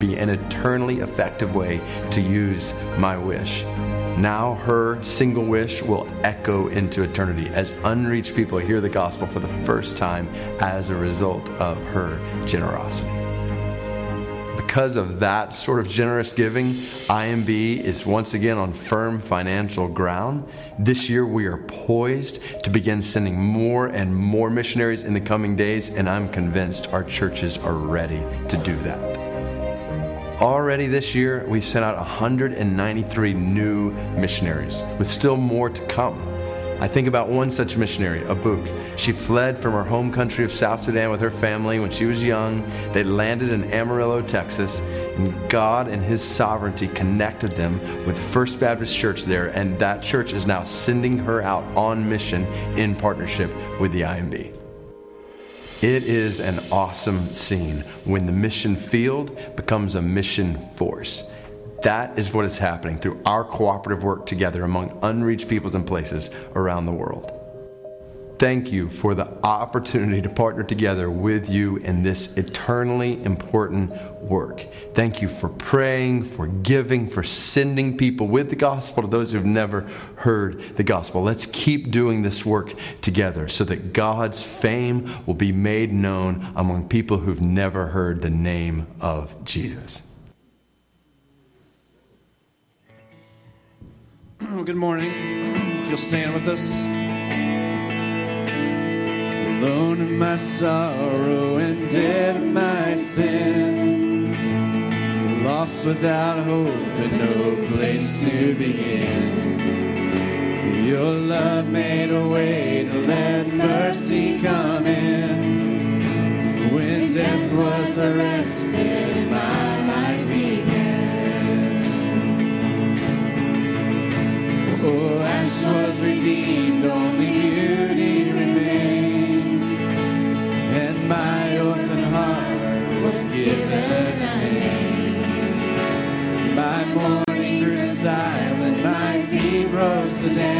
be an eternally effective way to use my wish. Now her single wish will echo into eternity as unreached people hear the gospel for the first time as a result of her generosity. Because of that sort of generous giving, IMB is once again on firm financial ground. This year, we are poised to begin sending more and more missionaries in the coming days, and I'm convinced our churches are ready to do that. Already this year, we sent out 193 new missionaries, with still more to come. I think about one such missionary, Abuk. She fled from her home country of South Sudan with her family when she was young. They landed in Amarillo, Texas, and God and His sovereignty connected them with First Baptist Church there, and that church is now sending her out on mission in partnership with the IMB. It is an awesome scene when the mission field becomes a mission force. That is what is happening through our cooperative work together among unreached peoples and places around the world. Thank you for the opportunity to partner together with you in this eternally important work. Thank you for praying, for giving, for sending people with the gospel to those who've never heard the gospel. Let's keep doing this work together so that God's fame will be made known among people who've never heard the name of Jesus. Good morning. If you'll stand with us alone in my sorrow and dead in my sin. Lost without hope and no place to begin. Your love made a way to let mercy come in. When death was arrested, my life began. Oh, ash was redeemed, only beauty rose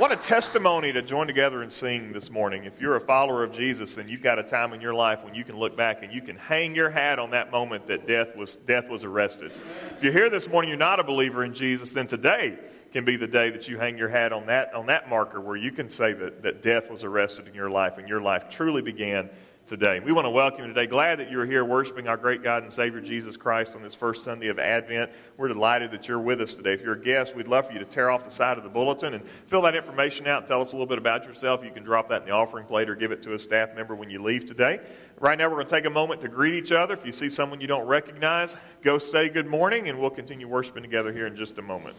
what a testimony to join together and sing this morning. If you're a follower of Jesus, then you've got a time in your life when you can look back and you can hang your hat on that moment that death was death was arrested. If you're here this morning, you're not a believer in Jesus, then today can be the day that you hang your hat on that on that marker where you can say that, that death was arrested in your life and your life truly began today. We want to welcome you today. Glad that you're here worshiping our great God and Savior Jesus Christ on this first Sunday of Advent. We're delighted that you're with us today. If you're a guest, we'd love for you to tear off the side of the bulletin and fill that information out. Tell us a little bit about yourself. You can drop that in the offering plate or give it to a staff member when you leave today. Right now, we're going to take a moment to greet each other. If you see someone you don't recognize, go say good morning, and we'll continue worshiping together here in just a moment.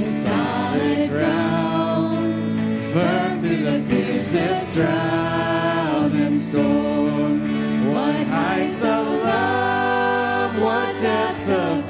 solid ground, firm through the fiercest drought and storm. What heights of love, what depths of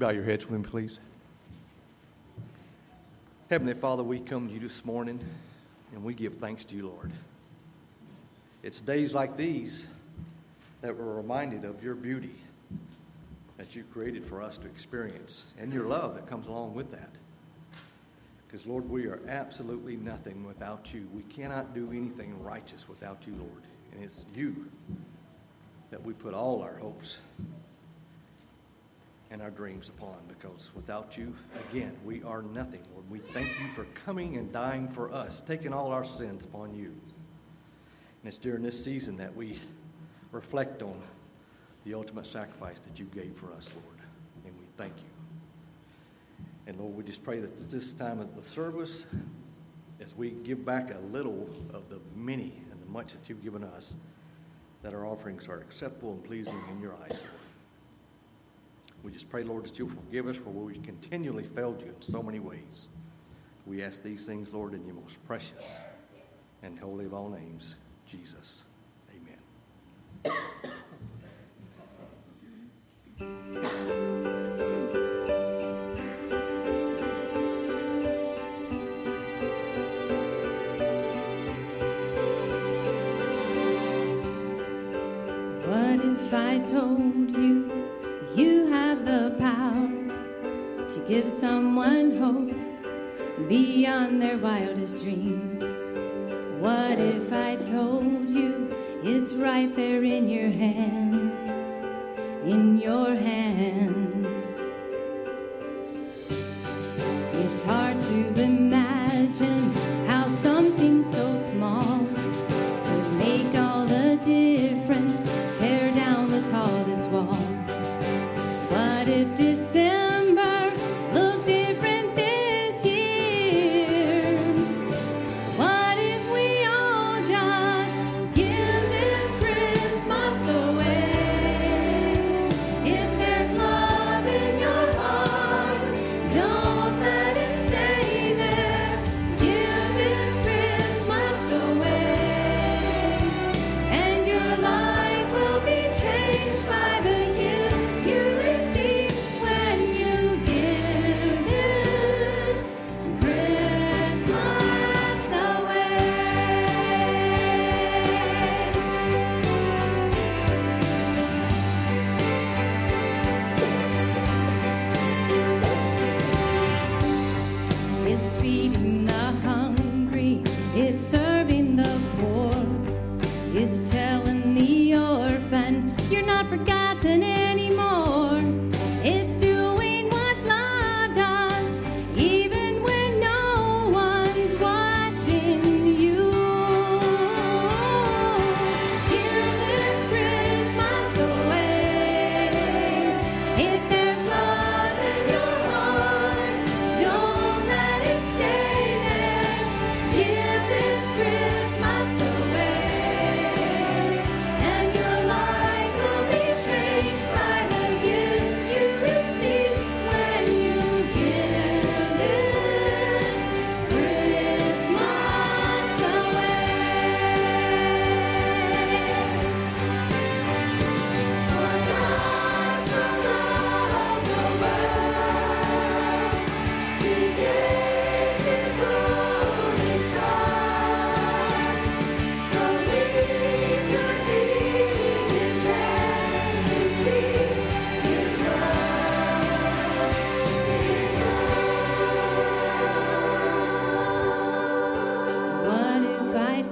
your heads with me, please? Heavenly Father, we come to you this morning and we give thanks to you, Lord. It's days like these that we're reminded of your beauty that you created for us to experience and your love that comes along with that. Because, Lord, we are absolutely nothing without you. We cannot do anything righteous without you, Lord. And it's you that we put all our hopes and our dreams upon because without you, again, we are nothing, Lord. We thank you for coming and dying for us, taking all our sins upon you. And it's during this season that we reflect on the ultimate sacrifice that you gave for us, Lord. And we thank you. And Lord, we just pray that this time of the service, as we give back a little of the many and the much that you've given us, that our offerings are acceptable and pleasing in your eyes, Lord. We just pray, Lord, that you'll forgive us for we continually failed you in so many ways. We ask these things, Lord, in your most precious and holy of all names, Jesus. Amen. give someone hope beyond their wildest dreams? What if I told you it's right there in your hands, in your hands? It's hard to imagine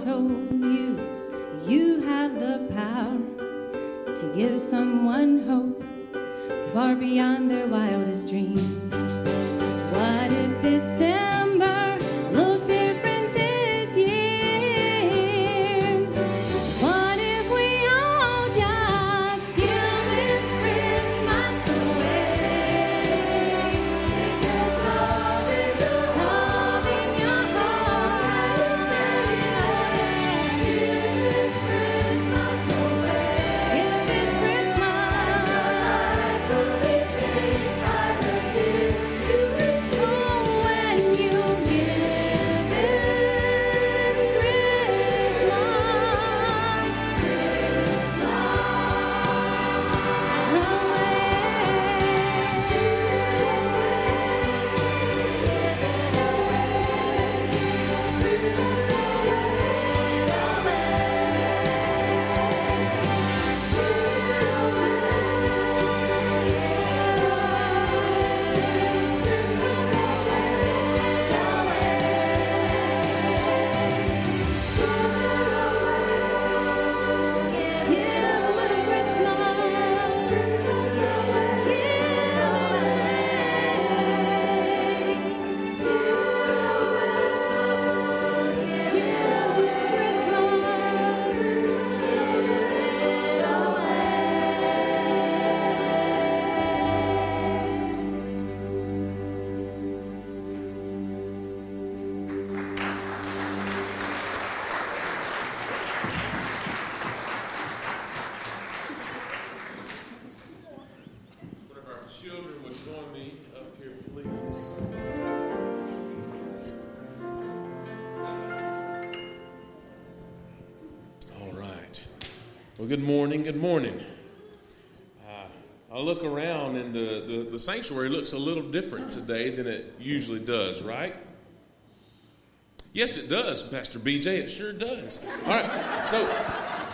told you you have the power to give someone hope far beyond their wildest dreams? Morning. Good morning. Uh, I look around and the, the, the sanctuary looks a little different today than it usually does, right? Yes, it does, Pastor BJ. It sure does. All right. So,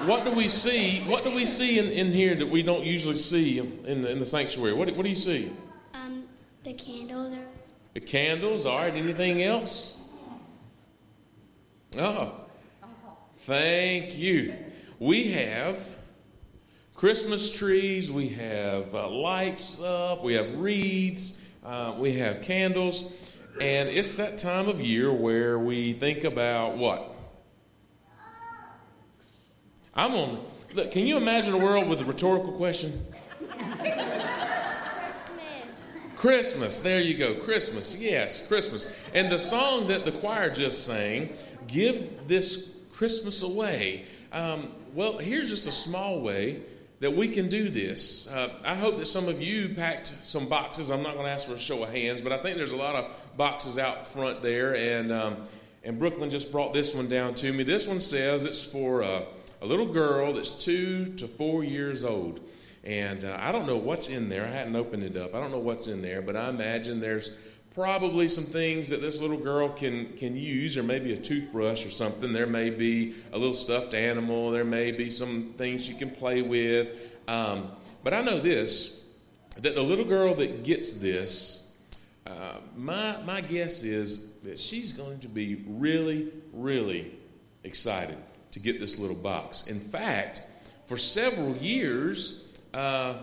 what do we see? What do we see in, in here that we don't usually see in the, in the sanctuary? What, what do you see? Um, the candles are. The candles. All right. Anything else? Oh, thank you. We have Christmas trees. We have uh, lights up. We have wreaths. Uh, we have candles. And it's that time of year where we think about what? I'm on. Look, can you imagine a world with a rhetorical question? Christmas. There you go. Christmas. Yes, Christmas. And the song that the choir just sang, Give This Christmas Away. Um, well, here's just a small way that we can do this. Uh, I hope that some of you packed some boxes. I'm not going to ask for a show of hands, but I think there's a lot of boxes out front there. And, um, and Brooklyn just brought this one down to me. This one says it's for uh, a little girl that's two to four years old. And uh, I don't know what's in there. I hadn't opened it up. I don't know what's in there, but I imagine there's probably some things that this little girl can, can use, or maybe a toothbrush or something. There may be a little stuffed animal. There may be some things she can play with. Um, but I know this that the little girl that gets this, uh, my, my guess is that she's going to be really, really excited to get this little box. In fact, for several years, uh,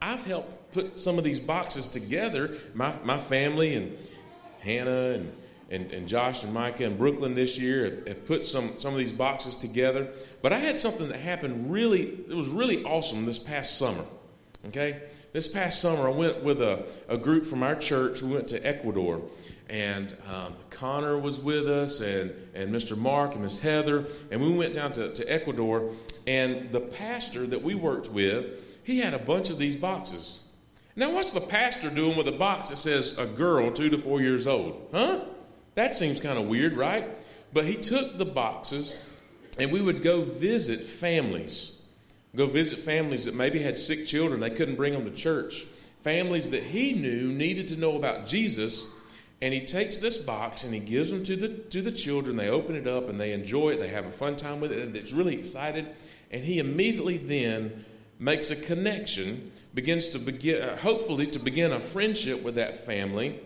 I've helped put some of these boxes together. My, my family and Hannah and, and, and Josh and Micah and Brooklyn this year have, have, put some, some of these boxes together. But I had something that happened really, it was really awesome this past summer. Okay? This past summer, I went with a, a group from our church. We went to Ecuador. And um, Connor was with us, and, and Mr. Mark and Miss Heather. And we went down to, to Ecuador. And the pastor that we worked with, he had a bunch of these boxes. Now, what's the pastor doing with a box that says a girl two to four years old? Huh? That seems kind of weird, right? But he took the boxes and we would go visit families. Go visit families that maybe had sick children, they couldn't bring them to church. Families that he knew needed to know about Jesus. And he takes this box and he gives them to the, to the children. They open it up and they enjoy it. They have a fun time with it. And it's really excited. And he immediately then makes a connection, begins to begin, uh, hopefully, to begin a friendship with that family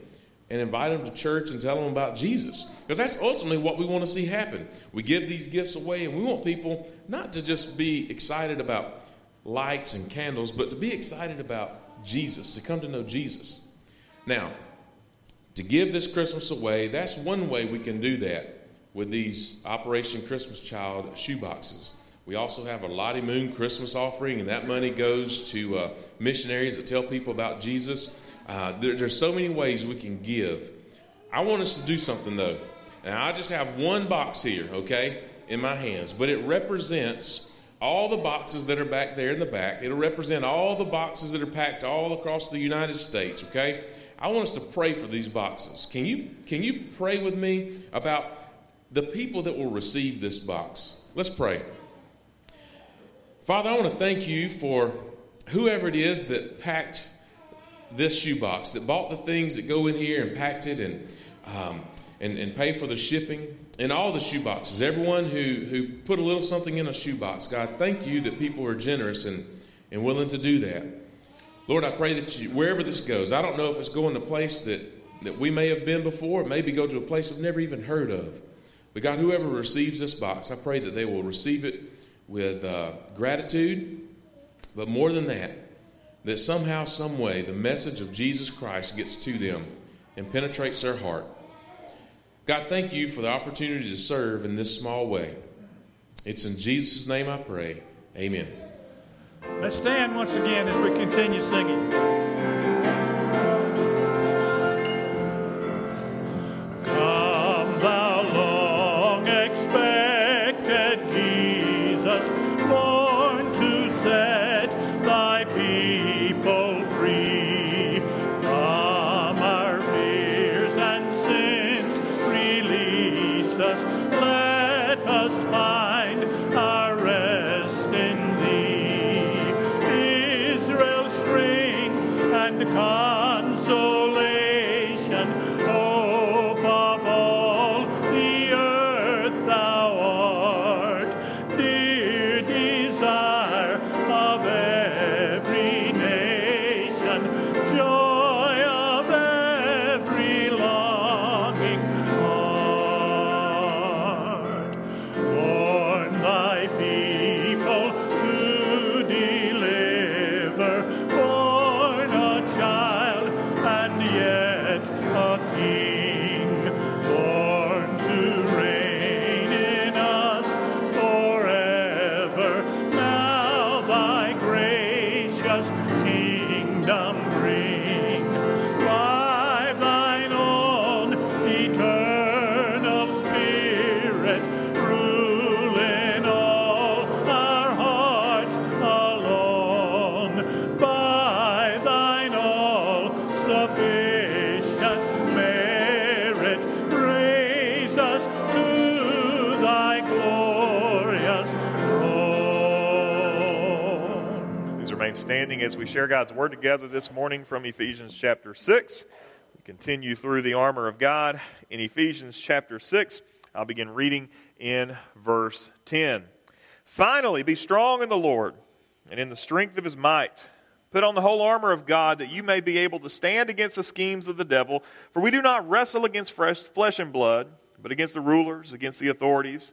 and invite them to church and tell them about Jesus. Because that's ultimately what we want to see happen. We give these gifts away, and we want people not to just be excited about lights and candles, but to be excited about Jesus, to come to know Jesus. Now, to give this Christmas away, that's one way we can do that with these Operation Christmas Child shoeboxes. We also have a Lottie Moon Christmas offering, and that money goes to uh, missionaries that tell people about Jesus. Uh, there, there's so many ways we can give. I want us to do something though. And I just have one box here, okay, in my hands, but it represents all the boxes that are back there in the back. It'll represent all the boxes that are packed all across the United States, okay? I want us to pray for these boxes. Can you can you pray with me about the people that will receive this box? Let's pray. Father, I want to thank you for whoever it is that packed this shoebox, that bought the things that go in here and packed it and, um, and, and paid for the shipping and all the shoeboxes. Everyone who, who put a little something in a shoebox. God, thank you that people are generous and, and willing to do that. Lord, I pray that you, wherever this goes, I don't know if it's going to a place that, that we may have been before, maybe go to a place we've never even heard of. But God, whoever receives this box, I pray that they will receive it with uh, gratitude, but more than that, that somehow, some way, the message of Jesus Christ gets to them and penetrates their heart. God, thank you for the opportunity to serve in this small way. It's in Jesus' name I pray. Amen. Let's stand once again as we continue singing. Remain standing as we share God's Word together this morning from Ephesians chapter 6. We continue through the armor of God in Ephesians chapter 6. I'll begin reading in verse 10. Finally, be strong in the Lord and in the strength of his might. Put on the whole armor of God that you may be able to stand against the schemes of the devil. For we do not wrestle against flesh and blood, but against the rulers, against the authorities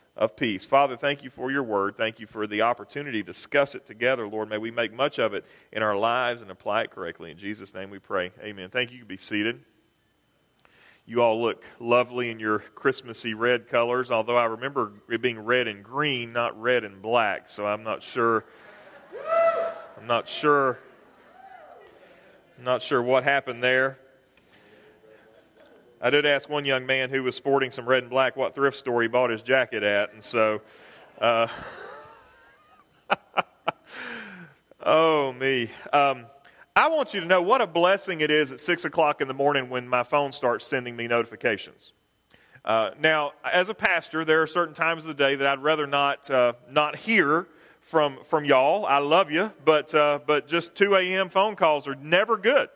of peace. Father, thank you for your word. Thank you for the opportunity to discuss it together, Lord. May we make much of it in our lives and apply it correctly. In Jesus' name we pray. Amen. Thank you. You can be seated. You all look lovely in your Christmassy red colors, although I remember it being red and green, not red and black, so I'm not sure. I'm not sure. I'm not sure what happened there. I did ask one young man who was sporting some red and black what thrift store he bought his jacket at, and so, uh, oh me. Um, I want you to know what a blessing it is at six o'clock in the morning when my phone starts sending me notifications. Uh, now, as a pastor, there are certain times of the day that I'd rather not uh, not hear from from y'all. I love you, but uh, but just 2 a.m. phone calls are never good.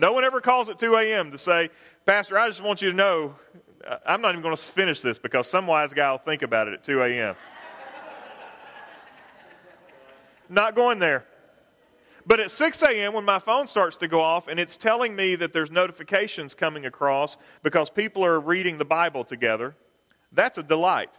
No one ever calls at 2 a.m. to say, Pastor, I just want you to know, uh, I'm not even going to finish this because some wise guy will think about it at 2 a.m. not going there. But at 6 a.m., when my phone starts to go off and it's telling me that there's notifications coming across because people are reading the Bible together, that's a delight.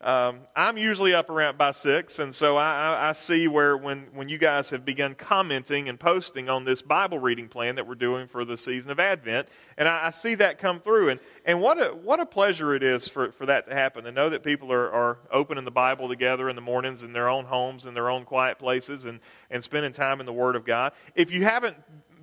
Um, I'm usually up around by six, and so I, I, I, see where when, when you guys have begun commenting and posting on this Bible reading plan that we're doing for the season of Advent, and I, I, see that come through. And, and what, a, what a pleasure it is for, for that to happen, to know that people are, are opening the Bible together in the mornings in their own homes, in their own quiet places, and, and spending time in the Word of God. If you haven't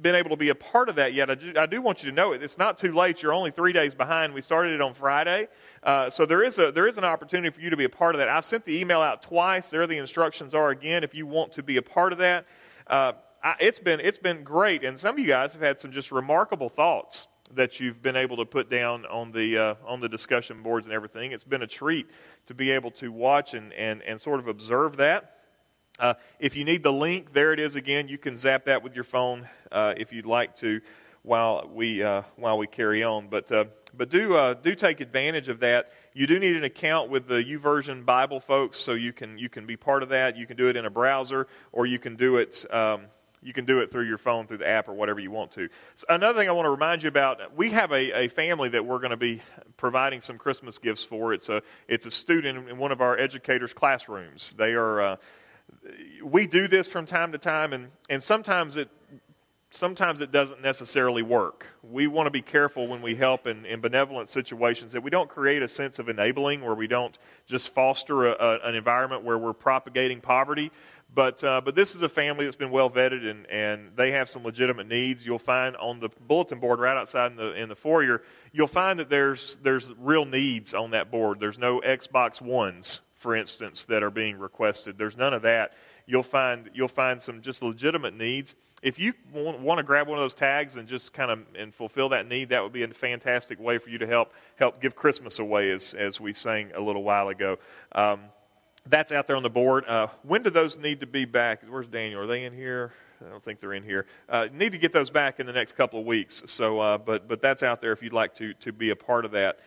been able to be a part of that yet, I do, I do want you to know it. It's not too late. You're only three days behind. We started it on Friday. Uh, so there is, a, there is an opportunity for you to be a part of that. I've sent the email out twice. There the instructions are again if you want to be a part of that. Uh, I, it's, been, it's been great. And some of you guys have had some just remarkable thoughts that you've been able to put down on the, uh, on the discussion boards and everything. It's been a treat to be able to watch and, and, and sort of observe that. Uh, if you need the link, there it is again. You can zap that with your phone uh, if you'd like to while we, uh, while we carry on. But, uh, but do, uh, do take advantage of that. You do need an account with the YouVersion Bible folks, so you can, you can be part of that. You can do it in a browser, or you can do it. Um, you can do it through your phone, through the app, or whatever you want to. So another thing I want to remind you about we have a, a family that we're going to be providing some Christmas gifts for. It's a, it's a student in one of our educators' classrooms. They are uh, we do this from time to time, and, and sometimes it sometimes it doesn't necessarily work. We want to be careful when we help in, in benevolent situations that we don't create a sense of enabling where we don't just foster a, a, an environment where we're propagating poverty. But, uh, but this is a family that's been well vetted and, and they have some legitimate needs. You'll find on the bulletin board right outside in the, in the foyer, you'll find that there's, there's real needs on that board. There's no Xbox Ones for instance, that are being requested. There's none of that. You'll find you'll find some just legitimate needs. If you want, want to grab one of those tags and just kind of and fulfill that need, that would be a fantastic way for you to help help give Christmas away, as as we sang a little while ago. Um, that's out there on the board. Uh, when do those need to be back? Where's Daniel? Are they in here? I don't think they're in here. Uh, need to get those back in the next couple of weeks. So, uh, but but that's out there if you'd like to to be a part of that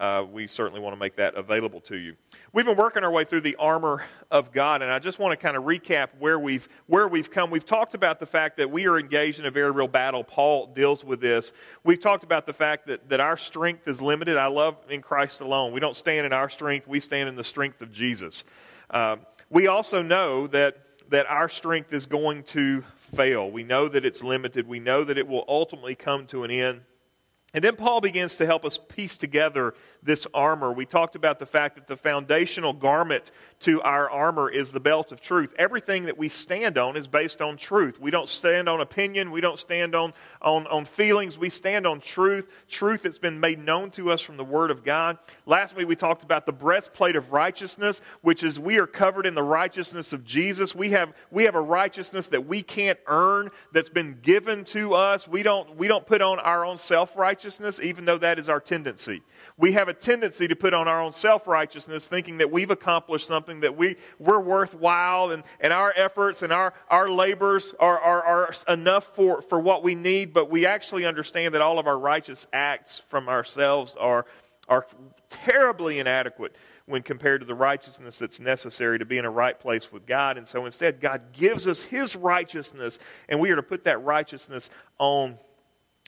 uh, we certainly want to make that available to you. We've been working our way through the armor of God, and I just want to kind of recap where we've where we've come. We've talked about the fact that we are engaged in a very real battle. Paul deals with this. We've talked about the fact that, that our strength is limited. I love in Christ alone. We don't stand in our strength, we stand in the strength of Jesus. Uh, we also know that that our strength is going to fail. We know that it's limited. We know that it will ultimately come to an end And then Paul begins to help us piece together this armor. We talked about the fact that the foundational garment to our armor is the belt of truth. Everything that we stand on is based on truth. We don't stand on opinion, we don't stand on, on, on feelings, we stand on truth, truth that's been made known to us from the Word of God. Last week we talked about the breastplate of righteousness, which is we are covered in the righteousness of Jesus. We have, we have a righteousness that we can't earn, that's been given to us. We don't, we don't put on our own self righteousness even though that is our tendency. We have a tendency to put on our own self righteousness, thinking that we've accomplished something, that we, we're worthwhile, and, and our efforts and our, our labors are, are, are enough for, for what we need, but we actually understand that all of our righteous acts from ourselves are, are terribly inadequate when compared to the righteousness that's necessary to be in a right place with God. And so instead, God gives us His righteousness, and we are to put that righteousness on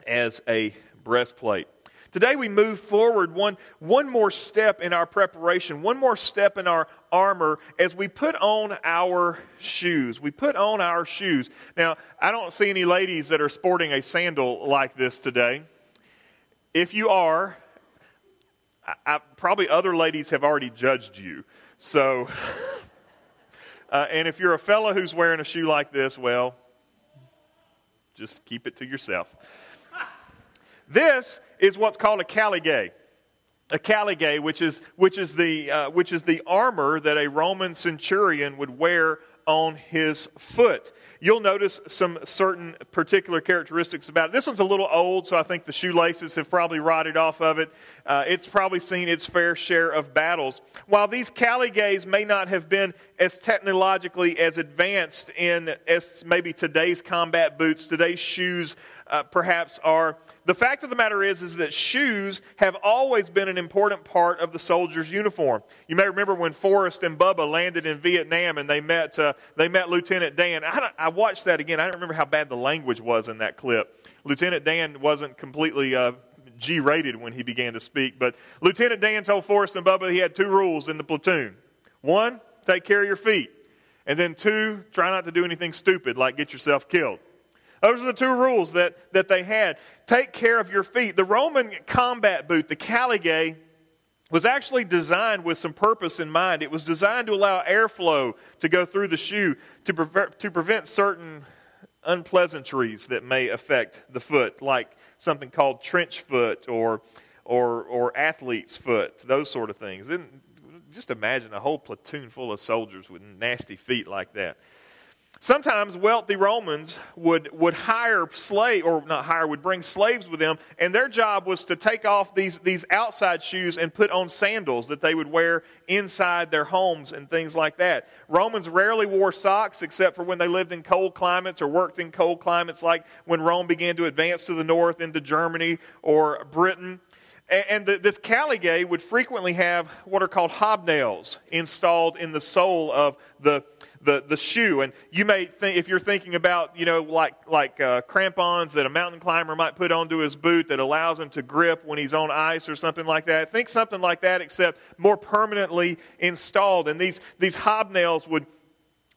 as a breastplate. Today we move forward one, one more step in our preparation, one more step in our armor as we put on our shoes. We put on our shoes. Now, I don't see any ladies that are sporting a sandal like this today. If you are, I, I, probably other ladies have already judged you. So, uh, and if you're a fellow who's wearing a shoe like this, well, just keep it to yourself. This is what's called a caligae. A caligae, which is, which, is the, uh, which is the armor that a Roman centurion would wear on his foot. You'll notice some certain particular characteristics about it. This one's a little old, so I think the shoelaces have probably rotted off of it. Uh, it's probably seen its fair share of battles. While these caligaes may not have been as technologically as advanced in as maybe today's combat boots, today's shoes uh, perhaps are the fact of the matter is, is that shoes have always been an important part of the soldier's uniform. You may remember when Forrest and Bubba landed in Vietnam and they met, uh, they met Lieutenant Dan. I, I, watched that again. I don't remember how bad the language was in that clip. Lieutenant Dan wasn't completely uh, G rated when he began to speak, but Lieutenant Dan told Forrest and Bubba he had two rules in the platoon. One, take care of your feet. And then two, try not to do anything stupid like get yourself killed. Those are the two rules that, that they had. Take care of your feet. The Roman combat boot, the caligae, was actually designed with some purpose in mind. It was designed to allow airflow to go through the shoe to, to prevent certain unpleasantries that may affect the foot, like something called trench foot or, or, or athlete's foot, those sort of things. And just imagine a whole platoon full of soldiers with nasty feet like that. Sometimes wealthy Romans would, would hire slave or not hire, would bring slaves with them, and their job was to take off these, these outside shoes and put on sandals that they would wear inside their homes and things like that. Romans rarely wore socks except for when they lived in cold climates or worked in cold climates, like when Rome began to advance to the north into Germany or Britain. And this caligae would frequently have what are called hobnails installed in the sole of the the, the shoe. And you may think, if you're thinking about, you know, like, like uh, crampons that a mountain climber might put onto his boot that allows him to grip when he's on ice or something like that, think something like that, except more permanently installed. And these, these hobnails would,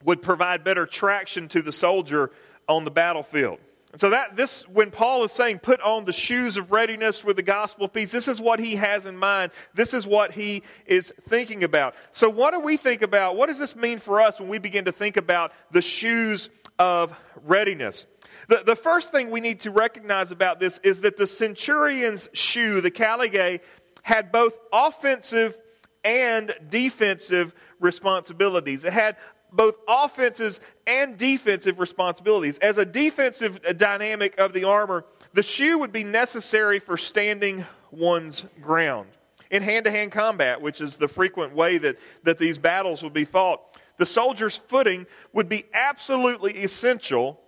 would provide better traction to the soldier on the battlefield. And so that this when Paul is saying put on the shoes of readiness with the gospel of peace, this is what he has in mind. This is what he is thinking about. So what do we think about? What does this mean for us when we begin to think about the shoes of readiness? The, the first thing we need to recognize about this is that the centurion's shoe, the caligae, had both offensive and defensive responsibilities. It had both offenses and defensive responsibilities. As a defensive dynamic of the armor, the shoe would be necessary for standing one's ground. In hand to hand combat, which is the frequent way that, that these battles would be fought, the soldier's footing would be absolutely essential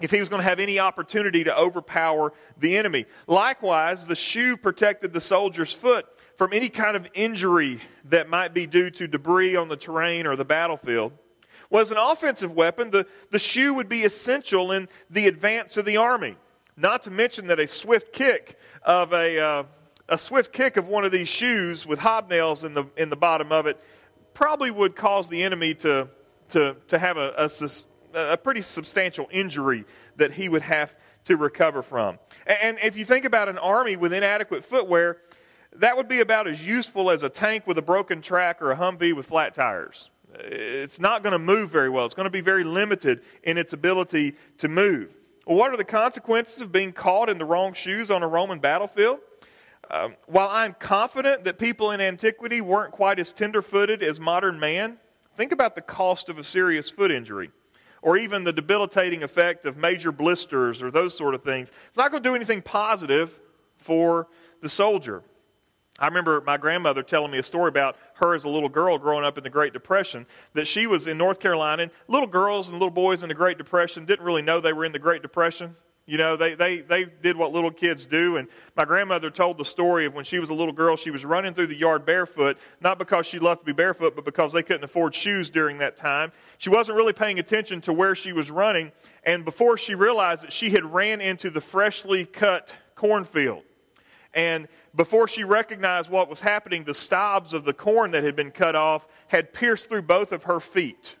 if he was going to have any opportunity to overpower the enemy. Likewise, the shoe protected the soldier's foot from any kind of injury that might be due to debris on the terrain or the battlefield. Well, as an offensive weapon, the, the shoe would be essential in the advance of the army. Not to mention that a swift kick of a, uh, a swift kick of one of these shoes with hobnails in the, in the bottom of it probably would cause the enemy to, to, to have a, a, a pretty substantial injury that he would have to recover from. And if you think about an army with inadequate footwear, that would be about as useful as a tank with a broken track or a Humvee with flat tires. It's not going to move very well. It's going to be very limited in its ability to move. What are the consequences of being caught in the wrong shoes on a Roman battlefield? Um, while I'm confident that people in antiquity weren't quite as tender footed as modern man, think about the cost of a serious foot injury or even the debilitating effect of major blisters or those sort of things. It's not going to do anything positive for the soldier. I remember my grandmother telling me a story about her as a little girl growing up in the Great Depression, that she was in North Carolina, and little girls and little boys in the Great Depression didn't really know they were in the Great Depression. You know, they, they, they did what little kids do. And my grandmother told the story of when she was a little girl, she was running through the yard barefoot, not because she loved to be barefoot, but because they couldn't afford shoes during that time. She wasn't really paying attention to where she was running. And before she realized that she had ran into the freshly cut cornfield. And before she recognized what was happening, the stobs of the corn that had been cut off had pierced through both of her feet.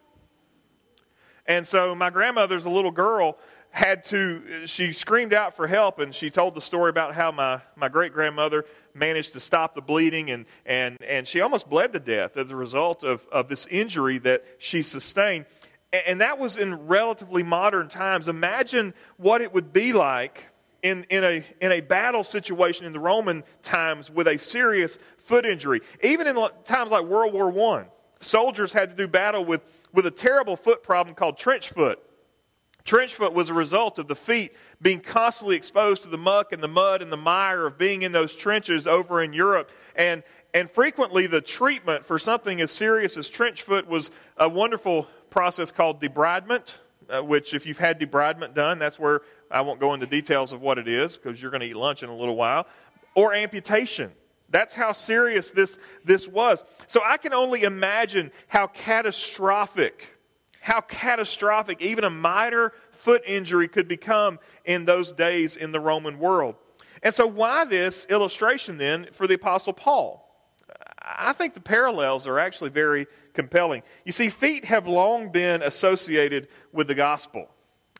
And so my grandmother's a little girl had to, she screamed out for help and she told the story about how my, my great grandmother managed to stop the bleeding and, and, and she almost bled to death as a result of, of this injury that she sustained. And, and that was in relatively modern times. Imagine what it would be like in, in, a, in a battle situation in the Roman times with a serious foot injury. Even in times like World War I, soldiers had to do battle with, with a terrible foot problem called trench foot Trench foot was a result of the feet being constantly exposed to the muck and the mud and the mire of being in those trenches over in Europe. And, and frequently, the treatment for something as serious as trench foot was a wonderful process called debridement, uh, which, if you've had debridement done, that's where I won't go into details of what it is because you're going to eat lunch in a little while, or amputation. That's how serious this, this was. So I can only imagine how catastrophic how catastrophic even a minor foot injury could become in those days in the Roman world. And so, why this illustration then for the Apostle Paul? I think the parallels are actually very compelling. You see, feet have long been associated with the gospel.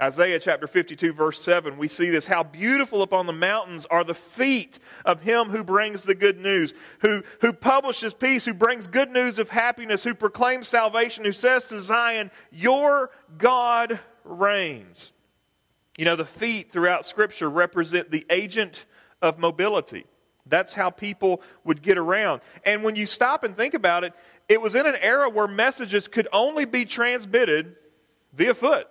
Isaiah chapter 52, verse 7, we see this. How beautiful upon the mountains are the feet of him who brings the good news, who, who publishes peace, who brings good news of happiness, who proclaims salvation, who says to Zion, Your God reigns. You know, the feet throughout Scripture represent the agent of mobility. That's how people would get around. And when you stop and think about it, it was in an era where messages could only be transmitted via foot,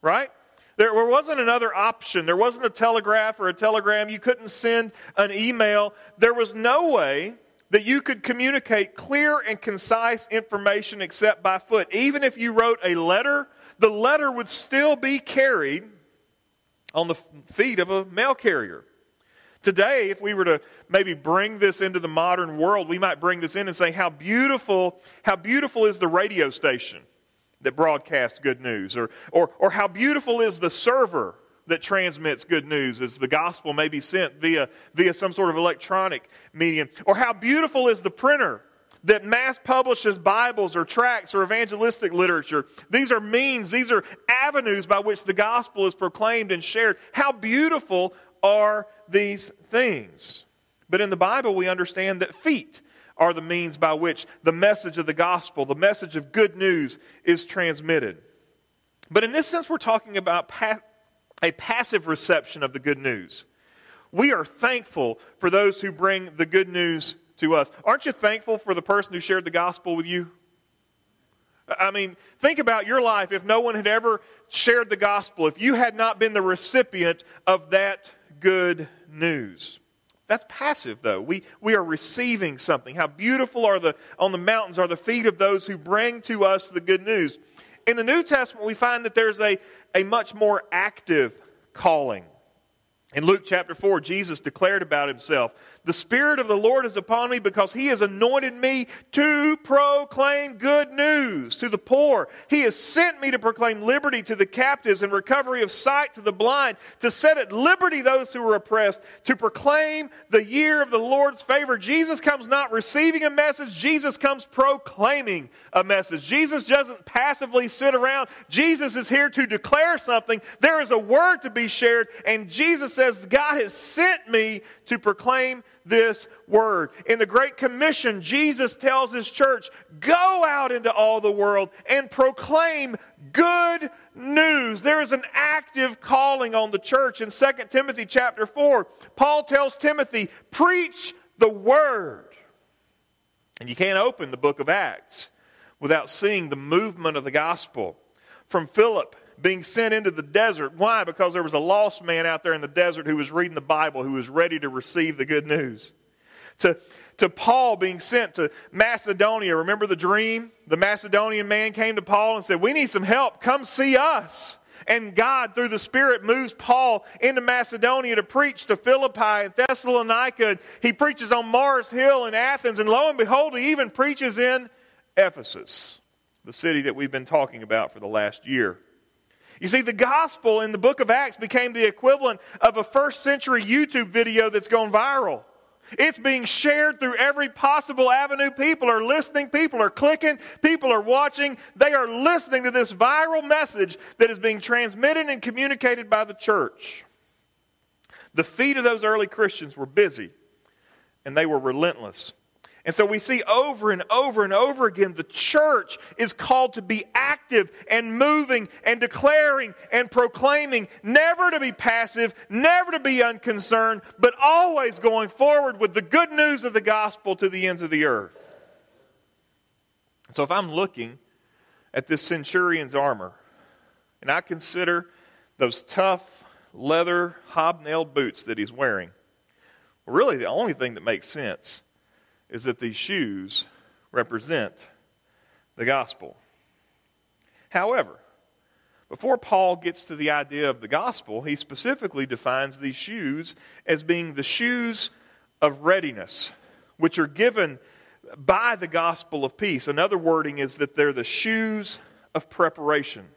right? There wasn't another option. There wasn't a telegraph or a telegram. You couldn't send an email. There was no way that you could communicate clear and concise information except by foot. Even if you wrote a letter, the letter would still be carried on the feet of a mail carrier. Today, if we were to maybe bring this into the modern world, we might bring this in and say, How beautiful, how beautiful is the radio station? That broadcasts good news, or, or, or how beautiful is the server that transmits good news as the gospel may be sent via, via some sort of electronic medium, or how beautiful is the printer that mass publishes Bibles or tracts or evangelistic literature. These are means, these are avenues by which the gospel is proclaimed and shared. How beautiful are these things? But in the Bible, we understand that feet are the means by which the message of the gospel, the message of good news, is transmitted. But in this sense, we're talking about pa- a passive reception of the good news. We are thankful for those who bring the good news to us. Aren't you thankful for the person who shared the gospel with you? I mean, think about your life if no one had ever shared the gospel, if you had not been the recipient of that good news. That's passive, though. We, we are receiving something. How beautiful are the, on the mountains are the feet of those who bring to us the good news. In the New Testament, we find that there's a, a much more active calling. In Luke chapter 4, Jesus declared about himself The Spirit of the Lord is upon me because he has anointed me to proclaim good news to the poor. He has sent me to proclaim liberty to the captives and recovery of sight to the blind, to set at liberty those who are oppressed, to proclaim the year of the Lord's favor. Jesus comes not receiving a message, Jesus comes proclaiming a message. Jesus doesn't passively sit around. Jesus is here to declare something. There is a word to be shared, and Jesus says, God has sent me to proclaim this word. In the Great Commission, Jesus tells his church, go out into all the world and proclaim good news. There is an active calling on the church. In 2 Timothy chapter 4, Paul tells Timothy, preach the word. And you can't open the book of Acts without seeing the movement of the gospel. From Philip being sent into the desert. Why? Because there was a lost man out there in the desert who was reading the Bible, who was ready to receive the good news. To, to Paul being sent to Macedonia. Remember the dream? The Macedonian man came to Paul and said, We need some help. Come see us. And God, through the Spirit, moves Paul into Macedonia to preach to Philippi and Thessalonica. He preaches on Mars Hill in Athens. And lo and behold, he even preaches in Ephesus, the city that we've been talking about for the last year. You see, the gospel in the book of Acts became the equivalent of a first century YouTube video that's gone viral. It's being shared through every possible avenue. People are listening, people are clicking, people are watching. They are listening to this viral message that is being transmitted and communicated by the church. The feet of those early Christians were busy and they were relentless. And so we see over and over and over again the church is called to be active and moving and declaring and proclaiming, never to be passive, never to be unconcerned, but always going forward with the good news of the gospel to the ends of the earth. So if I'm looking at this centurion's armor and I consider those tough leather hobnailed boots that he's wearing, really the only thing that makes sense is that these shoes represent the gospel. However, before Paul gets to the idea of the gospel, he specifically defines these shoes as being the shoes of readiness, which are given by the gospel of peace. Another wording is that they're the shoes of preparation.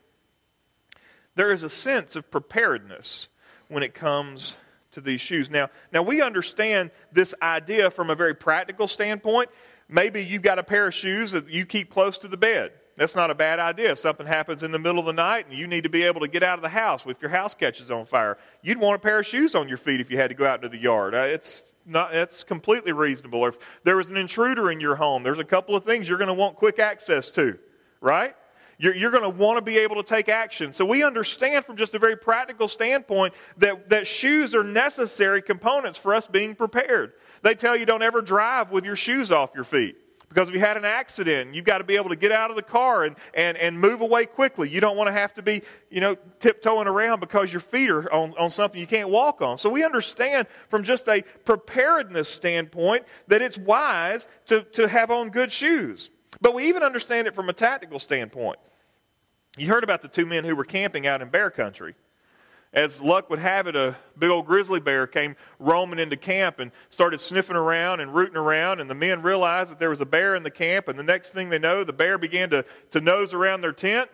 There is a sense of preparedness when it comes to these shoes. Now, now we understand this idea from a very practical standpoint. Maybe you've got a pair of shoes that you keep close to the bed. That's not a bad idea. If something happens in the middle of the night and you need to be able to get out of the house if your house catches on fire, you'd want a pair of shoes on your feet if you had to go out into the yard. Uh, it's not, it's completely reasonable. If there was an intruder in your home, there's a couple of things you're going to want quick access to, right? You're, you're going to want to be able to take action. So we understand from just a very practical standpoint that, that shoes are necessary components for us being prepared. They tell you don't ever drive with your shoes off your feet. Because if you had an accident, you've got to be able to get out of the car and, and, and move away quickly. You don't want to have to be, you know, tiptoeing around because your feet are on, on something you can't walk on. So we understand from just a preparedness standpoint that it's wise to, to have on good shoes. But we even understand it from a tactical standpoint. You heard about the two men who were camping out in bear country. As luck would have it, a big old grizzly bear came roaming into camp and started sniffing around and rooting around. And the men realized that there was a bear in the camp. And the next thing they know, the bear began to, to nose around their tent.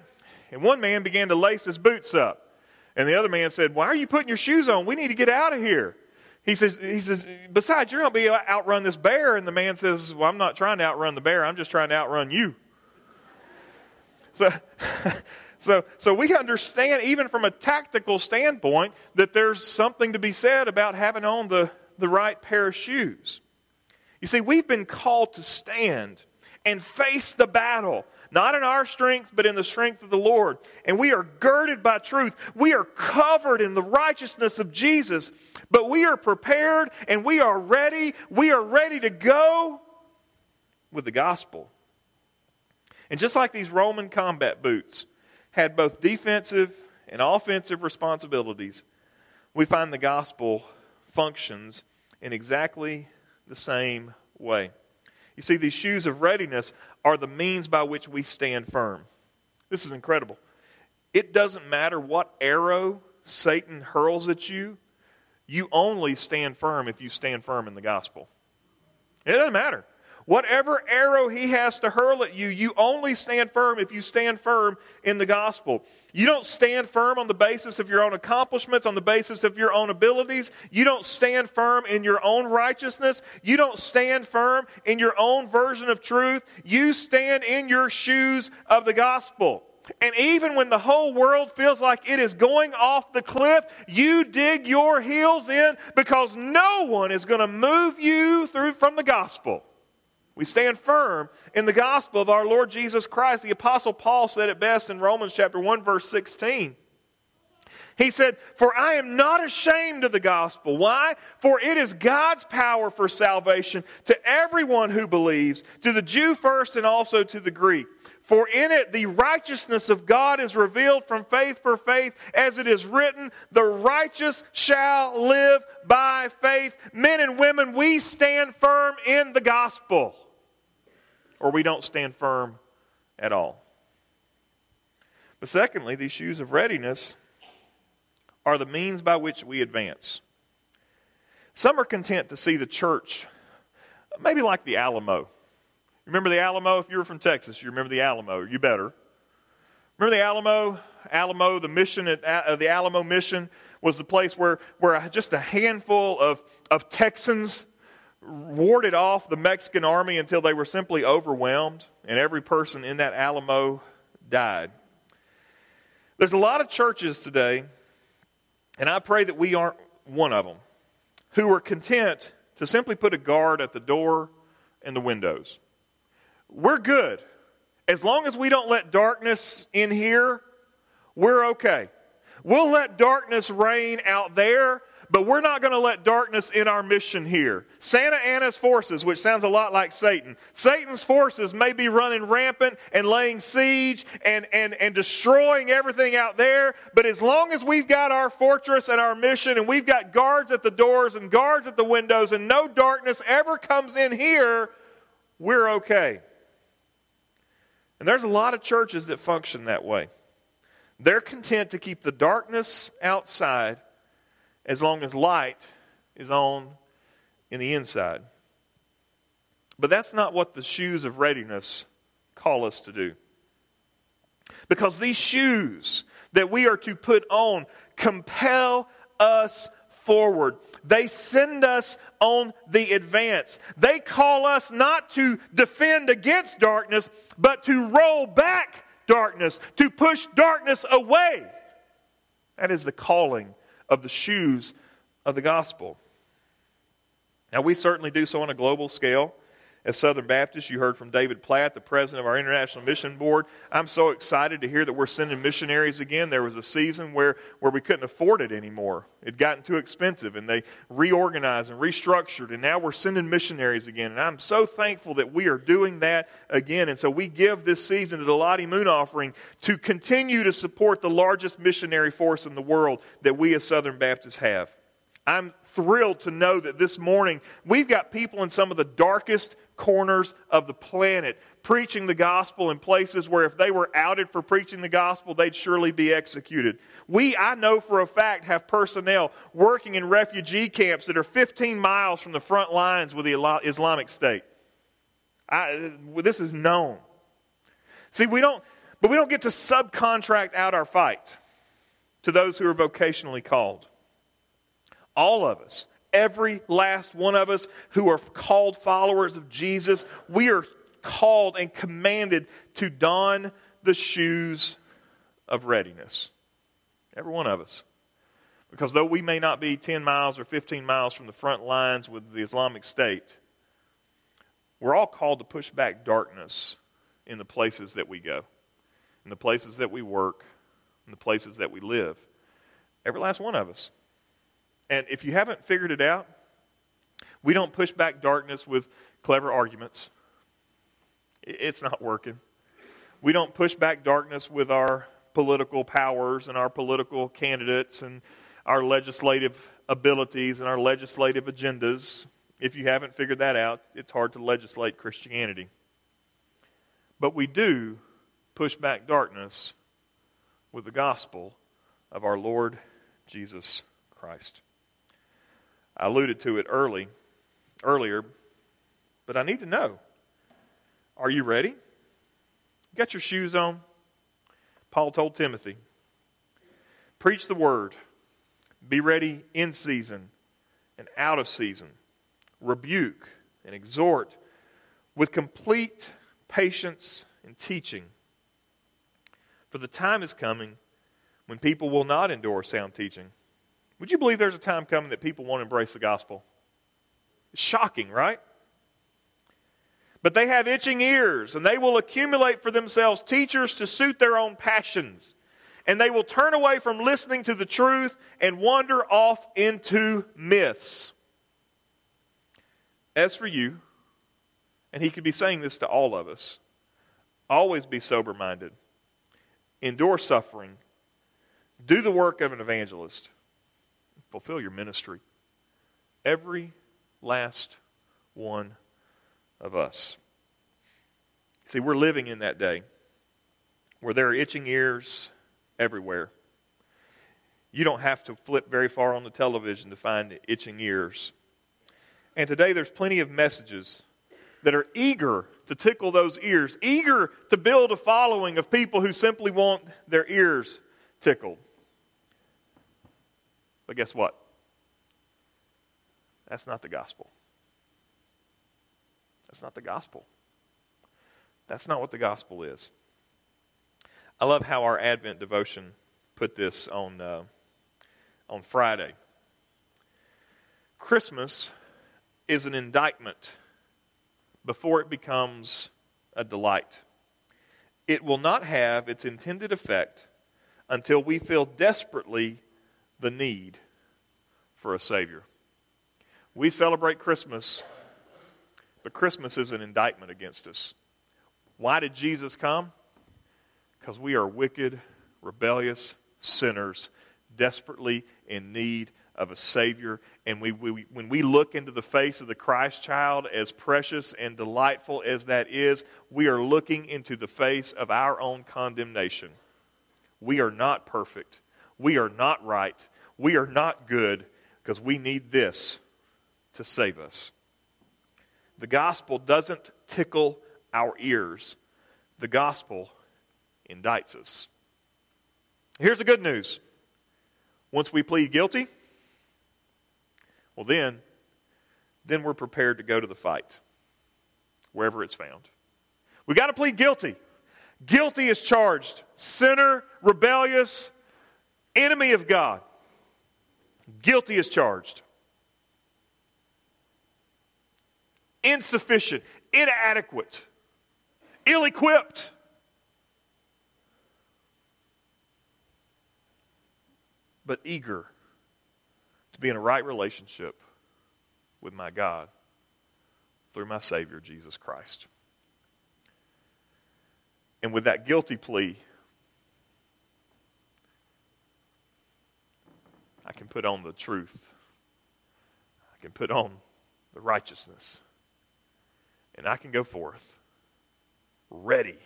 And one man began to lace his boots up. And the other man said, Why are you putting your shoes on? We need to get out of here. He says, he says, Besides, you're going to be outrun this bear. And the man says, Well, I'm not trying to outrun the bear. I'm just trying to outrun you. So, so, so we understand, even from a tactical standpoint, that there's something to be said about having on the, the right pair of shoes. You see, we've been called to stand and face the battle, not in our strength, but in the strength of the Lord. And we are girded by truth. We are covered in the righteousness of Jesus, but we are prepared and we are ready. We are ready to go with the gospel. And just like these Roman combat boots had both defensive and offensive responsibilities, we find the gospel functions in exactly the same way. You see, these shoes of readiness are the means by which we stand firm. This is incredible. It doesn't matter what arrow Satan hurls at you, you only stand firm if you stand firm in the gospel. It doesn't matter. Whatever arrow he has to hurl at you, you only stand firm if you stand firm in the gospel. You don't stand firm on the basis of your own accomplishments, on the basis of your own abilities. You don't stand firm in your own righteousness. You don't stand firm in your own version of truth. You stand in your shoes of the gospel. And even when the whole world feels like it is going off the cliff, you dig your heels in because no one is going to move you through from the gospel. We stand firm in the gospel of our Lord Jesus Christ. The apostle Paul said it best in Romans chapter 1 verse 16. He said, For I am not ashamed of the gospel. Why? For it is God's power for salvation to everyone who believes, to the Jew first and also to the Greek. For in it the righteousness of God is revealed from faith for faith, as it is written, The righteous shall live by faith. Men and women, we stand firm in the gospel or we don't stand firm at all. But secondly, these shoes of readiness are the means by which we advance. Some are content to see the church maybe like the Alamo. Remember the Alamo? If you were from Texas, you remember the Alamo. You better. Remember the Alamo? Alamo, the mission at uh, the Alamo mission was the place where, where just a handful of, of Texans warded off the Mexican army until they were simply overwhelmed, and every person in that Alamo died. There's a lot of churches today, and I pray that we aren't one of them, who are content to simply put a guard at the door and the windows. We're good. As long as we don't let darkness in here, we're okay. We'll let darkness reign out there, but we're not going to let darkness in our mission here. Santa Anna's forces, which sounds a lot like Satan, Satan's forces may be running rampant and laying siege and, and, and destroying everything out there, but as long as we've got our fortress and our mission and we've got guards at the doors and guards at the windows and no darkness ever comes in here, we're okay. And there's a lot of churches that function that way. They're content to keep the darkness outside as long as light is on in the inside. But that's not what the shoes of readiness call us to do. Because these shoes that we are to put on compel us forward. They send us on the advance. They call us not to defend against darkness, but to roll back darkness, to push darkness away. That is the calling of the shoes of the gospel. Now, we certainly do so on a global scale. As Southern Baptists, you heard from David Platt, the president of our International Mission Board. I'm so excited to hear that we're sending missionaries again. There was a season where, where we couldn't afford it anymore. It'd gotten too expensive, and they reorganized and restructured, and now we're sending missionaries again. And I'm so thankful that we are doing that again. And so we give this season to the Lottie Moon offering to continue to support the largest missionary force in the world that we as Southern Baptists have. I'm thrilled to know that this morning we've got people in some of the darkest corners of the planet preaching the gospel in places where if they were outed for preaching the gospel, they'd surely be executed. We, I know for a fact, have personnel working in refugee camps that are 15 miles from the front lines with the Islamic State. I, this is known. See, we don't, but we don't get to subcontract out our fight to those who are vocationally called. All of us, every last one of us who are called followers of Jesus, we are called and commanded to don the shoes of readiness. Every one of us. Because though we may not be 10 miles or 15 miles from the front lines with the Islamic State, we're all called to push back darkness in the places that we go, in the places that we work, in the places that we live. Every last one of us. And if you haven't figured it out, we don't push back darkness with clever arguments. It's not working. We don't push back darkness with our political powers and our political candidates and our legislative abilities and our legislative agendas. If you haven't figured that out, it's hard to legislate Christianity. But we do push back darkness with the gospel of our Lord Jesus Christ. I alluded to it early, earlier, but I need to know Are you ready? You got your shoes on? Paul told Timothy, Preach the word. Be ready in season and out of season. Rebuke and exhort with complete patience and teaching. For the time is coming when people will not endure sound teaching. Would you believe there's a time coming that people won't embrace the gospel? It's shocking, right? But they have itching ears, and they will accumulate for themselves teachers to suit their own passions. And they will turn away from listening to the truth and wander off into myths. As for you, and he could be saying this to all of us, always be sober minded, endure suffering, do the work of an evangelist, fulfill your ministry. Every last one of us. See, we're living in that day where there are itching ears everywhere. You don't have to flip very far on the television to find itching ears. And today there's plenty of messages that are eager to tickle those ears, eager to build a following of people who simply want their ears tickled. But guess what? That's not the gospel. That's not the gospel. That's not what the gospel is. I love how our Advent devotion put this on, uh, on Friday. Christmas is an indictment before it becomes a delight. It will not have its intended effect until we feel desperately the need for a Savior. We celebrate Christmas, but Christmas is an indictment against us. Why did Jesus come? Because we are wicked, rebellious sinners, desperately in need of a Savior. And we, we, when we look into the face of the Christ child, as precious and delightful as that is, we are looking into the face of our own condemnation. We are not perfect. We are not right. We are not good because we need this to save us. The gospel doesn't tickle our ears, the gospel indicts us. Here's the good news once we plead guilty, well, then, then we're prepared to go to the fight, wherever it's found. We got to plead guilty. Guilty is charged. Sinner, rebellious, enemy of God. Guilty is charged. Insufficient, inadequate, ill equipped. But eager to be in a right relationship with my God through my Savior, Jesus Christ. And with that guilty plea, I can put on the truth. I can put on the righteousness. And I can go forth ready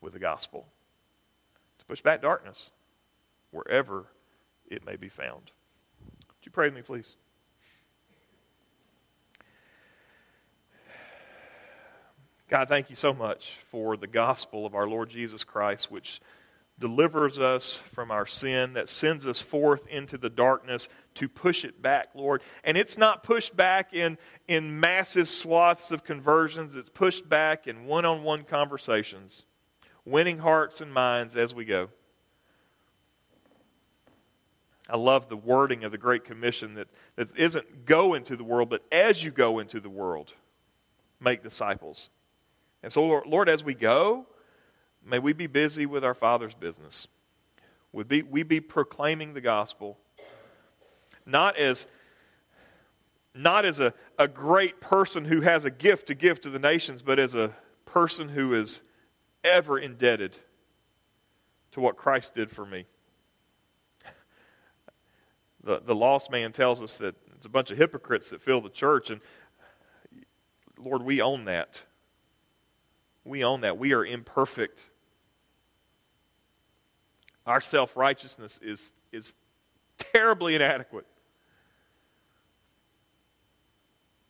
with the gospel to push back darkness wherever it may be found. Would you pray with me, please? God, thank you so much for the gospel of our Lord Jesus Christ, which delivers us from our sin, that sends us forth into the darkness to push it back, Lord. And it's not pushed back in, in massive swaths of conversions, it's pushed back in one on one conversations, winning hearts and minds as we go. I love the wording of the Great Commission that, that isn't go into the world, but as you go into the world, make disciples. And so, Lord, Lord as we go, may we be busy with our Father's business. Would be, we be proclaiming the gospel, not as, not as a, a great person who has a gift to give to the nations, but as a person who is ever indebted to what Christ did for me. The, the lost man tells us that it's a bunch of hypocrites that fill the church, and Lord, we own that. We own that. We are imperfect. Our self righteousness is, is terribly inadequate,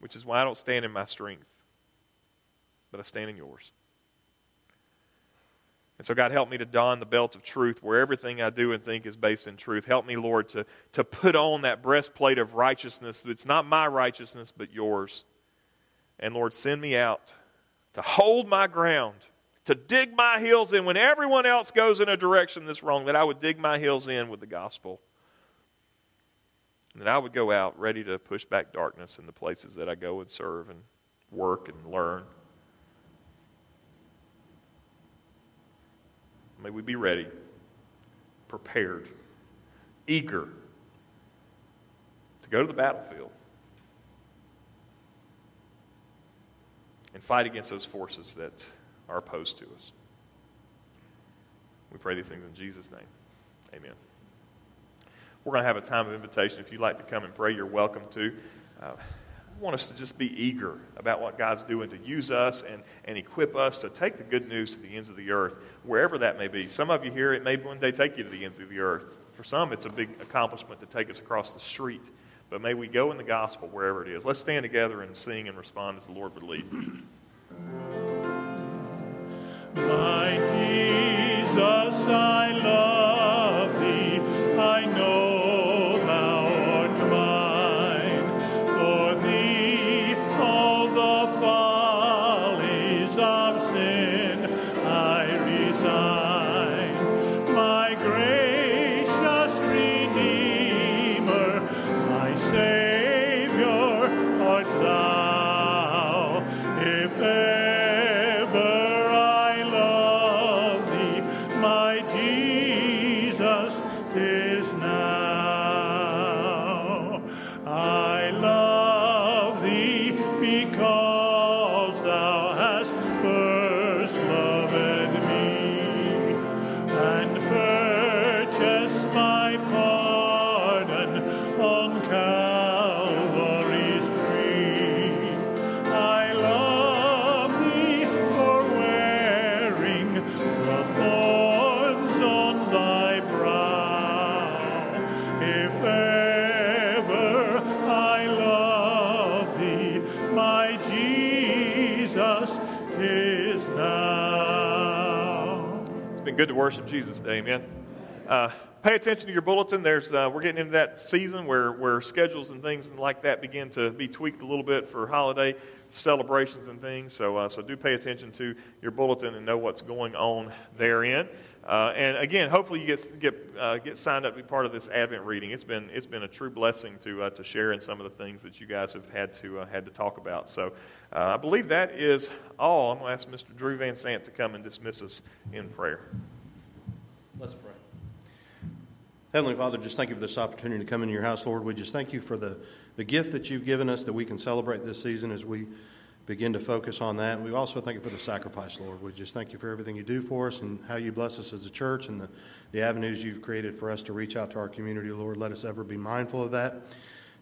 which is why I don't stand in my strength. but I stand in yours. And so, God, help me to don the belt of truth where everything I do and think is based in truth. Help me, Lord, to, to put on that breastplate of righteousness that's not my righteousness, but yours. And, Lord, send me out to hold my ground, to dig my heels in when everyone else goes in a direction that's wrong, that I would dig my heels in with the gospel. And that I would go out ready to push back darkness in the places that I go and serve and work and learn. May we be ready, prepared, eager to go to the battlefield and fight against those forces that are opposed to us. We pray these things in Jesus' name. Amen. We're going to have a time of invitation. If you'd like to come and pray, you're welcome to. Uh, I want us to just be eager about what God's doing to use us and, and equip us to take the good news to the ends of the earth, wherever that may be. Some of you here, it may one day take you to the ends of the earth. For some, it's a big accomplishment to take us across the street. But may we go in the gospel wherever it is. Let's stand together and sing and respond as the Lord would lead. My Jesus, I good to worship Jesus today, amen. Uh, pay attention to your bulletin. There's uh, we're getting into that season where where schedules and things like that begin to be tweaked a little bit for holiday celebrations and things. So uh, so do pay attention to your bulletin and know what's going on therein. Uh, and again, hopefully you get get uh, get signed up to be part of this Advent reading. It's been it's been a true blessing to uh, to share in some of the things that you guys have had to uh, had to talk about. So uh, I believe that is all. I'm going to ask Mr. Drew Van Sant to come and dismiss us in prayer. Let's pray. Heavenly Father, just thank you for this opportunity to come into your house, Lord. We just thank you for the, the gift that you've given us that we can celebrate this season as we begin to focus on that. We also thank you for the sacrifice, Lord. We just thank you for everything you do for us and how you bless us as a church and the, the avenues you've created for us to reach out to our community, Lord. Let us ever be mindful of that.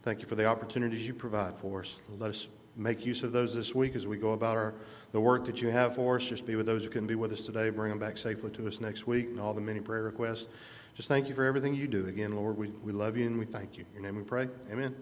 Thank you for the opportunities you provide for us. Let us make use of those this week as we go about our the work that you have for us. Just be with those who couldn't be with us today. Bring them back safely to us next week and all the many prayer requests. Just thank you for everything you do. Again, Lord, we, we love you and we thank you. In your name we pray. Amen.